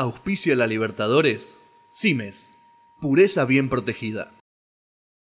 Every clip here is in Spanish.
Auspicia la Libertadores. Cimes. Pureza bien protegida.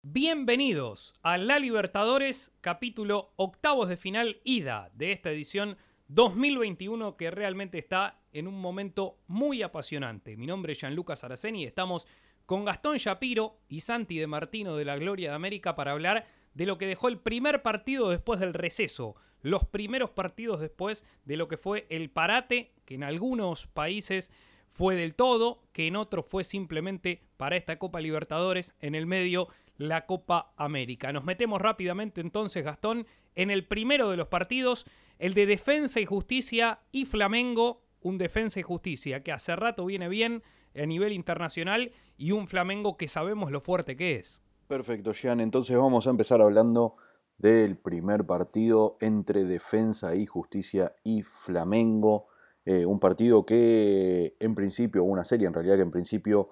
Bienvenidos a La Libertadores, capítulo octavos de final ida de esta edición 2021 que realmente está en un momento muy apasionante. Mi nombre es Gianluca Saraceni y estamos con Gastón Shapiro y Santi de Martino de la Gloria de América para hablar de lo que dejó el primer partido después del receso, los primeros partidos después de lo que fue el parate, que en algunos países fue del todo, que en otros fue simplemente para esta Copa Libertadores, en el medio la Copa América. Nos metemos rápidamente entonces, Gastón, en el primero de los partidos, el de Defensa y Justicia y Flamengo, un Defensa y Justicia que hace rato viene bien a nivel internacional y un Flamengo que sabemos lo fuerte que es. Perfecto, Jean. Entonces vamos a empezar hablando del primer partido entre Defensa y Justicia y Flamengo. Eh, un partido que en principio, una serie en realidad que en principio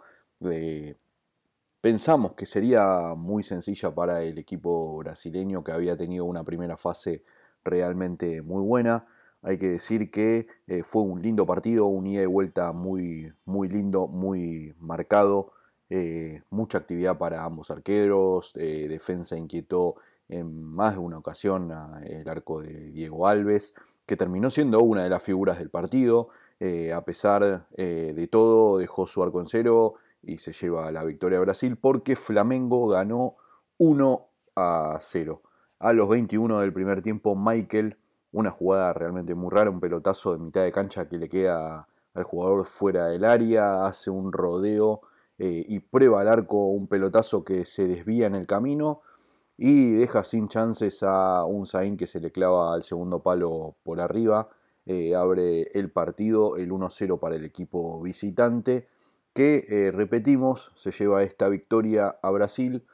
eh, pensamos que sería muy sencilla para el equipo brasileño que había tenido una primera fase realmente muy buena. Hay que decir que eh, fue un lindo partido, un ida y vuelta muy, muy lindo, muy marcado. Mucha actividad para ambos arqueros, defensa inquietó en más de una ocasión el arco de Diego Alves, que terminó siendo una de las figuras del partido. Eh, a pesar de todo, dejó su arco en cero y se lleva la victoria a Brasil porque Flamengo ganó 1 a 0. A los 21 del primer tiempo, Michael, una jugada realmente muy rara, un pelotazo de mitad de cancha que le queda al jugador fuera del área, hace un rodeo eh, y prueba al arco un pelotazo que se desvía en el camino y deja sin chances a un Zain que se le clava al segundo palo por arriba. Eh, abre el partido, el 1-0 para el equipo visitante, que eh, repetimos, se lleva esta victoria a Brasil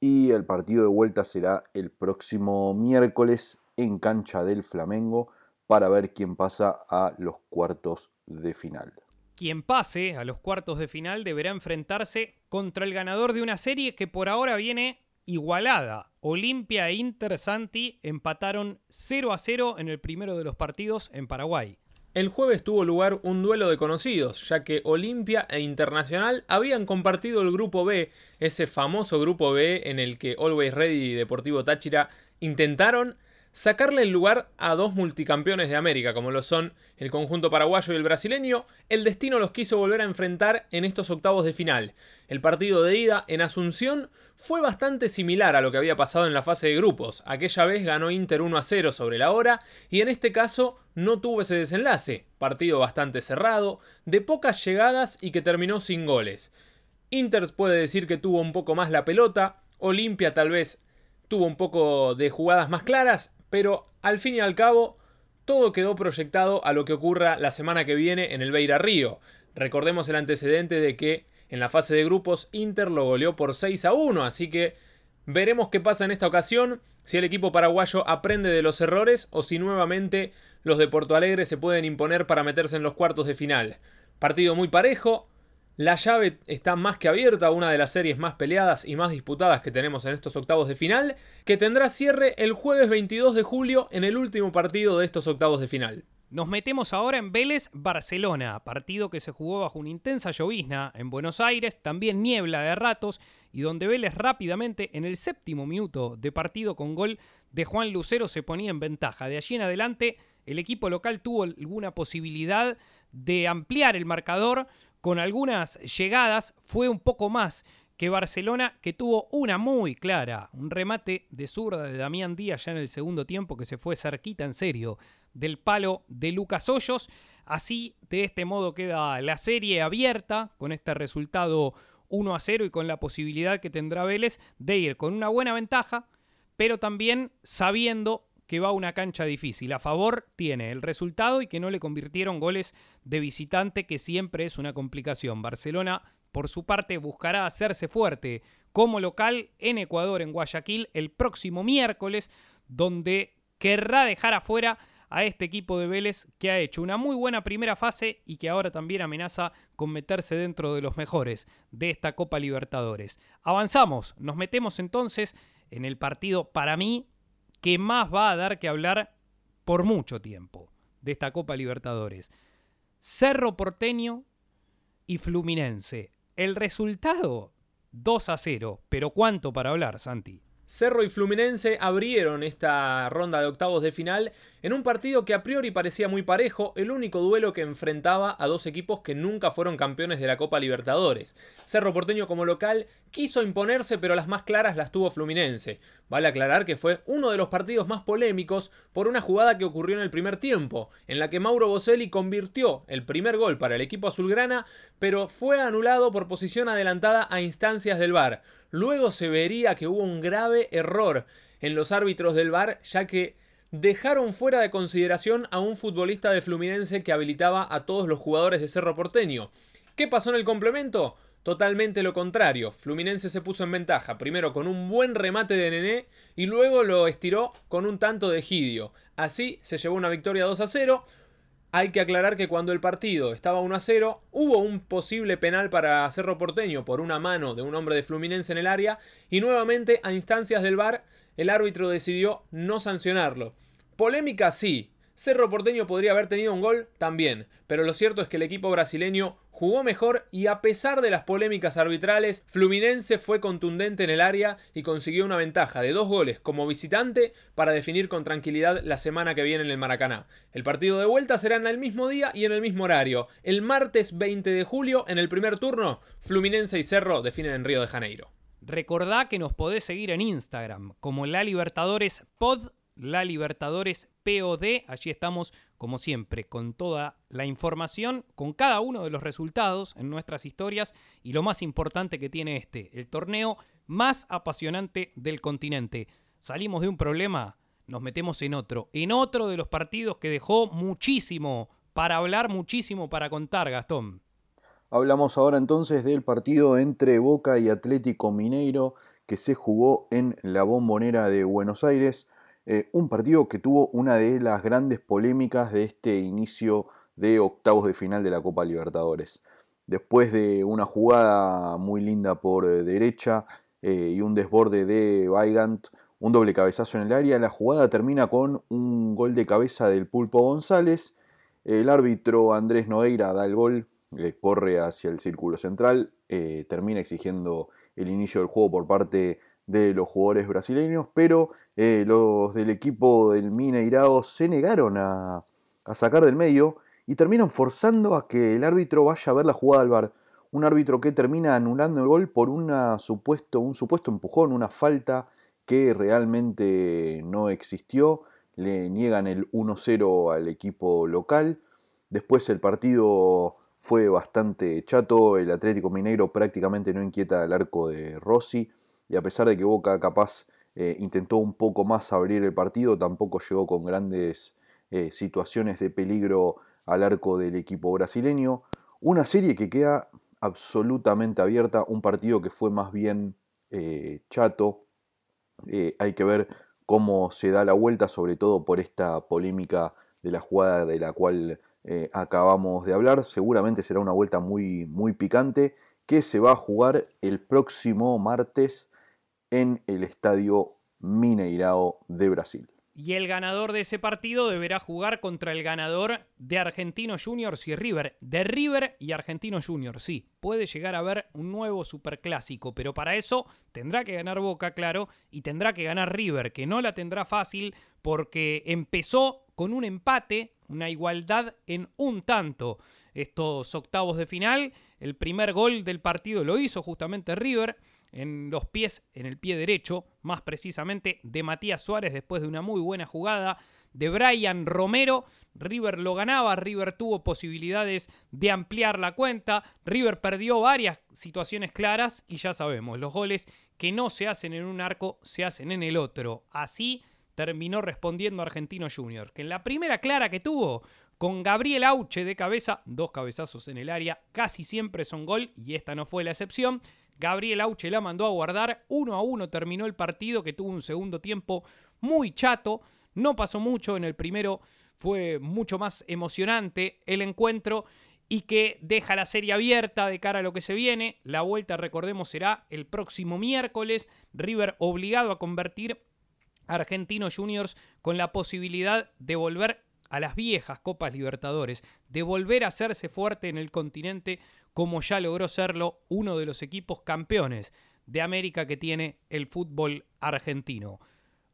y el partido de vuelta será el próximo miércoles en cancha del Flamengo para ver quién pasa a los cuartos de final. Quien pase a los cuartos de final deberá enfrentarse contra el ganador de una serie que por ahora viene igualada. Olimpia e Inter Santi empataron 0 a 0 en el primero de los partidos en Paraguay. El jueves tuvo lugar un duelo de conocidos, ya que Olimpia e Internacional habían compartido el grupo B, ese famoso grupo B en el que Always Ready y Deportivo Táchira intentaron sacarle el lugar a dos multicampeones de América, como lo son el conjunto paraguayo y el brasileño, el destino los quiso volver a enfrentar en estos octavos de final. El partido de ida en Asunción fue bastante similar a lo que había pasado en la fase de grupos. Aquella vez ganó Inter 1 a 0 sobre la hora y en este caso no tuvo ese desenlace. Partido bastante cerrado, de pocas llegadas y que terminó sin goles. Inter puede decir que tuvo un poco más la pelota, Olimpia tal vez tuvo un poco de jugadas más claras, pero al fin y al cabo todo quedó proyectado a lo que ocurra la semana que viene en el Beira Río. Recordemos el antecedente de que en la fase de grupos Inter lo goleó por 6 a 1, así que veremos qué pasa en esta ocasión, si el equipo paraguayo aprende de los errores o si nuevamente los de Porto Alegre se pueden imponer para meterse en los cuartos de final. Partido muy parejo, la llave está más que abierta, una de las series más peleadas y más disputadas que tenemos en estos octavos de final, que tendrá cierre el jueves 22 de julio en el último partido de estos octavos de final. Nos metemos ahora en Vélez Barcelona, partido que se jugó bajo una intensa llovizna en Buenos Aires, también niebla de ratos, y donde Vélez rápidamente en el séptimo minuto de partido con gol de Juan Lucero se ponía en ventaja. De allí en adelante el equipo local tuvo alguna posibilidad de ampliar el marcador, con algunas llegadas, fue un poco más que Barcelona, que tuvo una muy clara, un remate de zurda de Damián Díaz ya en el segundo tiempo, que se fue cerquita en serio del palo de Lucas Hoyos. Así, de este modo queda la serie abierta con este resultado 1 a 0 y con la posibilidad que tendrá Vélez de ir con una buena ventaja, pero también sabiendo que va a una cancha difícil. A favor tiene el resultado y que no le convirtieron goles de visitante, que siempre es una complicación. Barcelona, por su parte, buscará hacerse fuerte como local en Ecuador, en Guayaquil, el próximo miércoles, donde querrá dejar afuera a este equipo de Vélez que ha hecho una muy buena primera fase y que ahora también amenaza con meterse dentro de los mejores de esta Copa Libertadores. Avanzamos, nos metemos entonces en el partido para mí que más va a dar que hablar por mucho tiempo de esta Copa Libertadores. Cerro Porteño y Fluminense. El resultado 2 a 0, pero ¿cuánto para hablar, Santi? Cerro y Fluminense abrieron esta ronda de octavos de final en un partido que a priori parecía muy parejo, el único duelo que enfrentaba a dos equipos que nunca fueron campeones de la Copa Libertadores. Cerro Porteño como local quiso imponerse, pero las más claras las tuvo Fluminense. Vale aclarar que fue uno de los partidos más polémicos por una jugada que ocurrió en el primer tiempo, en la que Mauro Boselli convirtió el primer gol para el equipo azulgrana, pero fue anulado por posición adelantada a instancias del VAR. Luego se vería que hubo un grave error en los árbitros del VAR, ya que dejaron fuera de consideración a un futbolista de Fluminense que habilitaba a todos los jugadores de Cerro Porteño. ¿Qué pasó en el complemento? Totalmente lo contrario. Fluminense se puso en ventaja, primero con un buen remate de Nené y luego lo estiró con un tanto de Gidio. Así se llevó una victoria 2 a 0. Hay que aclarar que cuando el partido estaba 1 a 0, hubo un posible penal para Cerro Porteño por una mano de un hombre de Fluminense en el área y nuevamente a instancias del VAR el árbitro decidió no sancionarlo. Polémica sí, Cerro Porteño podría haber tenido un gol también, pero lo cierto es que el equipo brasileño jugó mejor y a pesar de las polémicas arbitrales, Fluminense fue contundente en el área y consiguió una ventaja de dos goles como visitante para definir con tranquilidad la semana que viene en el Maracaná. El partido de vuelta será en el mismo día y en el mismo horario. El martes 20 de julio, en el primer turno, Fluminense y Cerro definen en Río de Janeiro. Recordá que nos podés seguir en Instagram como La Libertadores Pod la Libertadores POD. Allí estamos, como siempre, con toda la información, con cada uno de los resultados en nuestras historias y lo más importante que tiene este, el torneo más apasionante del continente. Salimos de un problema, nos metemos en otro, en otro de los partidos que dejó muchísimo para hablar, muchísimo para contar, Gastón. Hablamos ahora entonces del partido entre Boca y Atlético Mineiro que se jugó en la bombonera de Buenos Aires. Eh, un partido que tuvo una de las grandes polémicas de este inicio de octavos de final de la Copa Libertadores. Después de una jugada muy linda por eh, derecha eh, y un desborde de Weigand, un doble cabezazo en el área, la jugada termina con un gol de cabeza del Pulpo González. El árbitro Andrés Nogueira da el gol, corre hacia el círculo central, termina exigiendo el inicio del juego por parte de los jugadores brasileños, pero eh, los del equipo del Mineirao se negaron a, sacar del medio y terminan forzando a que el árbitro vaya a ver la jugada al bar. Un árbitro que termina anulando el gol por supuesto, un supuesto empujón, una falta que realmente no existió. Le niegan el 1-0 al equipo local. Después el partido fue bastante chato. El Atlético Mineiro prácticamente no inquieta el arco de Rossi y a pesar de que Boca capaz eh, intentó un poco más abrir el partido, tampoco llegó con grandes eh, situaciones de peligro al arco del equipo brasileño. Una serie que queda absolutamente abierta, un partido que fue más bien eh, chato. hay que ver cómo se da la vuelta, sobre todo por esta polémica de la jugada de la cual acabamos de hablar. Seguramente será una vuelta muy, muy picante que se va a jugar el próximo martes en el Estadio Mineirao de Brasil. Y el ganador de ese partido deberá jugar contra el ganador de Argentino Juniors y River. De River y Argentino Juniors, sí. Puede llegar a haber un nuevo superclásico, pero para eso tendrá que ganar Boca, claro, y tendrá que ganar River, que no la tendrá fácil porque empezó con un empate, una igualdad en un tanto. Estos octavos de final, el primer gol del partido lo hizo justamente River en los pies, en el pie derecho, más precisamente de Matías Suárez después de una muy buena jugada de Brian Romero. River lo ganaba, River tuvo posibilidades de ampliar la cuenta, River perdió varias situaciones claras y ya sabemos, los goles que no se hacen en un arco se hacen en el otro. Así terminó respondiendo Argentino Junior, que en la primera clara que tuvo con Gabriel Auche de cabeza, dos cabezazos en el área, casi siempre son gol y esta no fue la excepción. Gabriel Auche la mandó a guardar. Uno a uno terminó el partido que tuvo un segundo tiempo muy chato. No pasó mucho. En el primero fue mucho más emocionante el encuentro y que deja la serie abierta de cara a lo que se viene. La vuelta, recordemos, será el próximo miércoles. River obligado a convertir a Argentinos Juniors con la posibilidad de volver a las viejas Copas Libertadores, de volver a hacerse fuerte en el continente como ya logró serlo uno de los equipos campeones de América que tiene el fútbol argentino.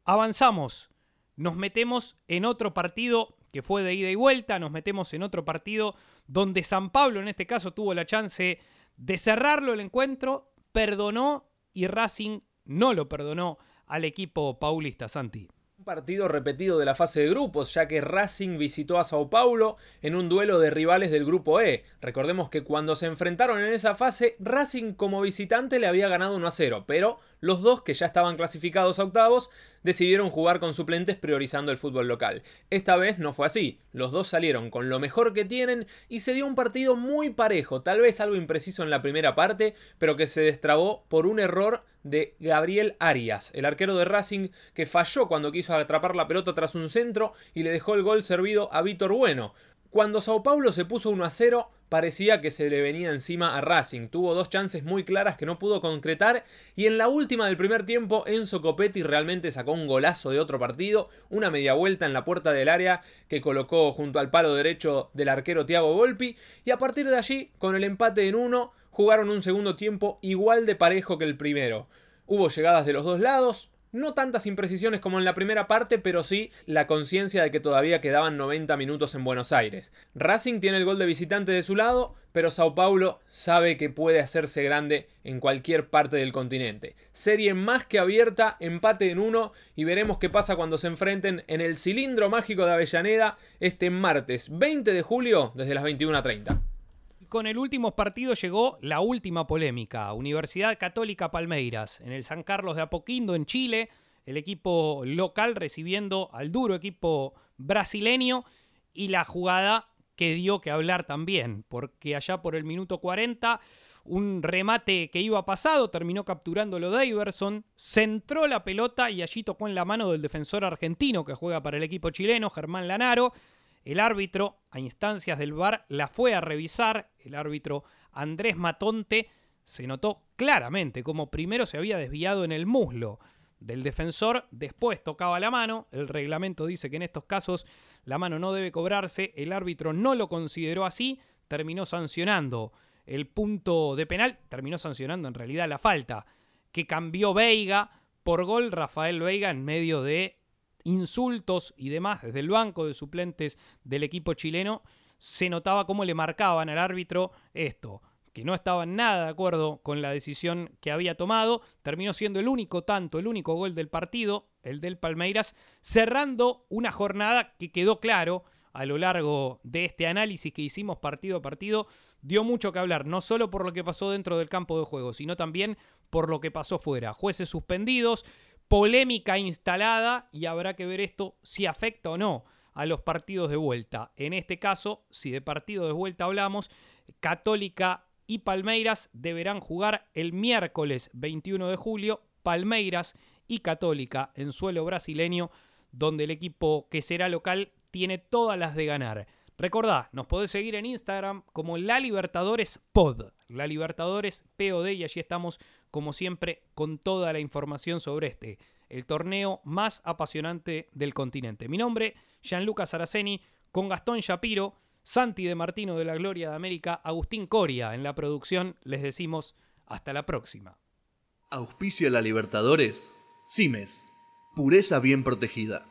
Avanzamos, nos metemos en otro partido que fue de ida y vuelta, nos metemos en otro partido donde San Pablo en este caso tuvo la chance de cerrarlo el encuentro, perdonó y Racing no lo perdonó al equipo paulista Santi partido repetido de la fase de grupos, ya que Racing visitó a Sao Paulo en un duelo de rivales del grupo E. Recordemos que cuando se enfrentaron en esa fase, Racing como visitante le había ganado 1 a 0, pero los dos que ya estaban clasificados a octavos decidieron jugar con suplentes priorizando el fútbol local. Esta vez no fue así, los dos salieron con lo mejor que tienen y se dio un partido muy parejo, tal vez algo impreciso en la primera parte, pero que se destrabó por un error de Gabriel Arias, el arquero de Racing que falló cuando quiso atrapar la pelota tras un centro y le dejó el gol servido a Víctor Bueno. Cuando Sao Paulo se puso 1 a 0, parecía que se le venía encima a Racing. Tuvo dos chances muy claras que no pudo concretar y en la última del primer tiempo Enzo Copetti realmente sacó un golazo de otro partido, una media vuelta en la puerta del área que colocó junto al palo derecho del arquero Thiago Volpi y a partir de allí, con el empate en uno, jugaron un segundo tiempo igual de parejo que el primero. Hubo llegadas de los dos lados, no tantas imprecisiones como en la primera parte, pero sí la conciencia de que todavía quedaban 90 minutos en Buenos Aires. Racing tiene el gol de visitante de su lado, pero Sao Paulo sabe que puede hacerse grande en cualquier parte del continente. Serie más que abierta, empate en uno y veremos qué pasa cuando se enfrenten en el cilindro mágico de Avellaneda este martes 20 de julio desde las 21.30 con el último partido llegó la última polémica. Universidad Católica Palmeiras, en el San Carlos de Apoquindo, en Chile, el equipo local recibiendo al duro equipo brasileño y la jugada que dio que hablar también, porque allá por el minuto 40, un remate que iba pasado, terminó capturándolo Daverson, centró la pelota y allí tocó en la mano del defensor argentino que juega para el equipo chileno, Germán Lanaro, el árbitro, a instancias del VAR, la fue a revisar. El árbitro Andrés Matonte se notó claramente como primero se había desviado en el muslo del defensor, después tocaba la mano. El reglamento dice que en estos casos la mano no debe cobrarse. El árbitro no lo consideró así, terminó sancionando el punto de penal, terminó sancionando en realidad la falta que cambió Veiga por gol. Rafael Veiga en medio de insultos y demás desde el banco de suplentes del equipo chileno, se notaba cómo le marcaban al árbitro esto, que no estaban nada de acuerdo con la decisión que había tomado, terminó siendo el único tanto, el único gol del partido, el del Palmeiras, cerrando una jornada que quedó claro a lo largo de este análisis que hicimos partido a partido, dio mucho que hablar, no solo por lo que pasó dentro del campo de juego, sino también por lo que pasó fuera. Jueces suspendidos, polémica instalada y habrá que ver esto si afecta o no a los partidos de vuelta. En este caso, si de partido de vuelta hablamos, Católica y Palmeiras deberán jugar el miércoles 21 de julio, Palmeiras y Católica en suelo brasileño, donde el equipo que será local tiene todas las de ganar. Recordá, nos podés seguir en Instagram como La Libertadores Pod, La Libertadores POD y allí estamos como siempre con toda la información sobre este, el torneo más apasionante del continente. Mi nombre, Gianluca Saraceni, con Gastón Shapiro, Santi de Martino de la Gloria de América, Agustín Coria en la producción, les decimos hasta la próxima. Auspicia la Libertadores, Cimes, pureza bien protegida.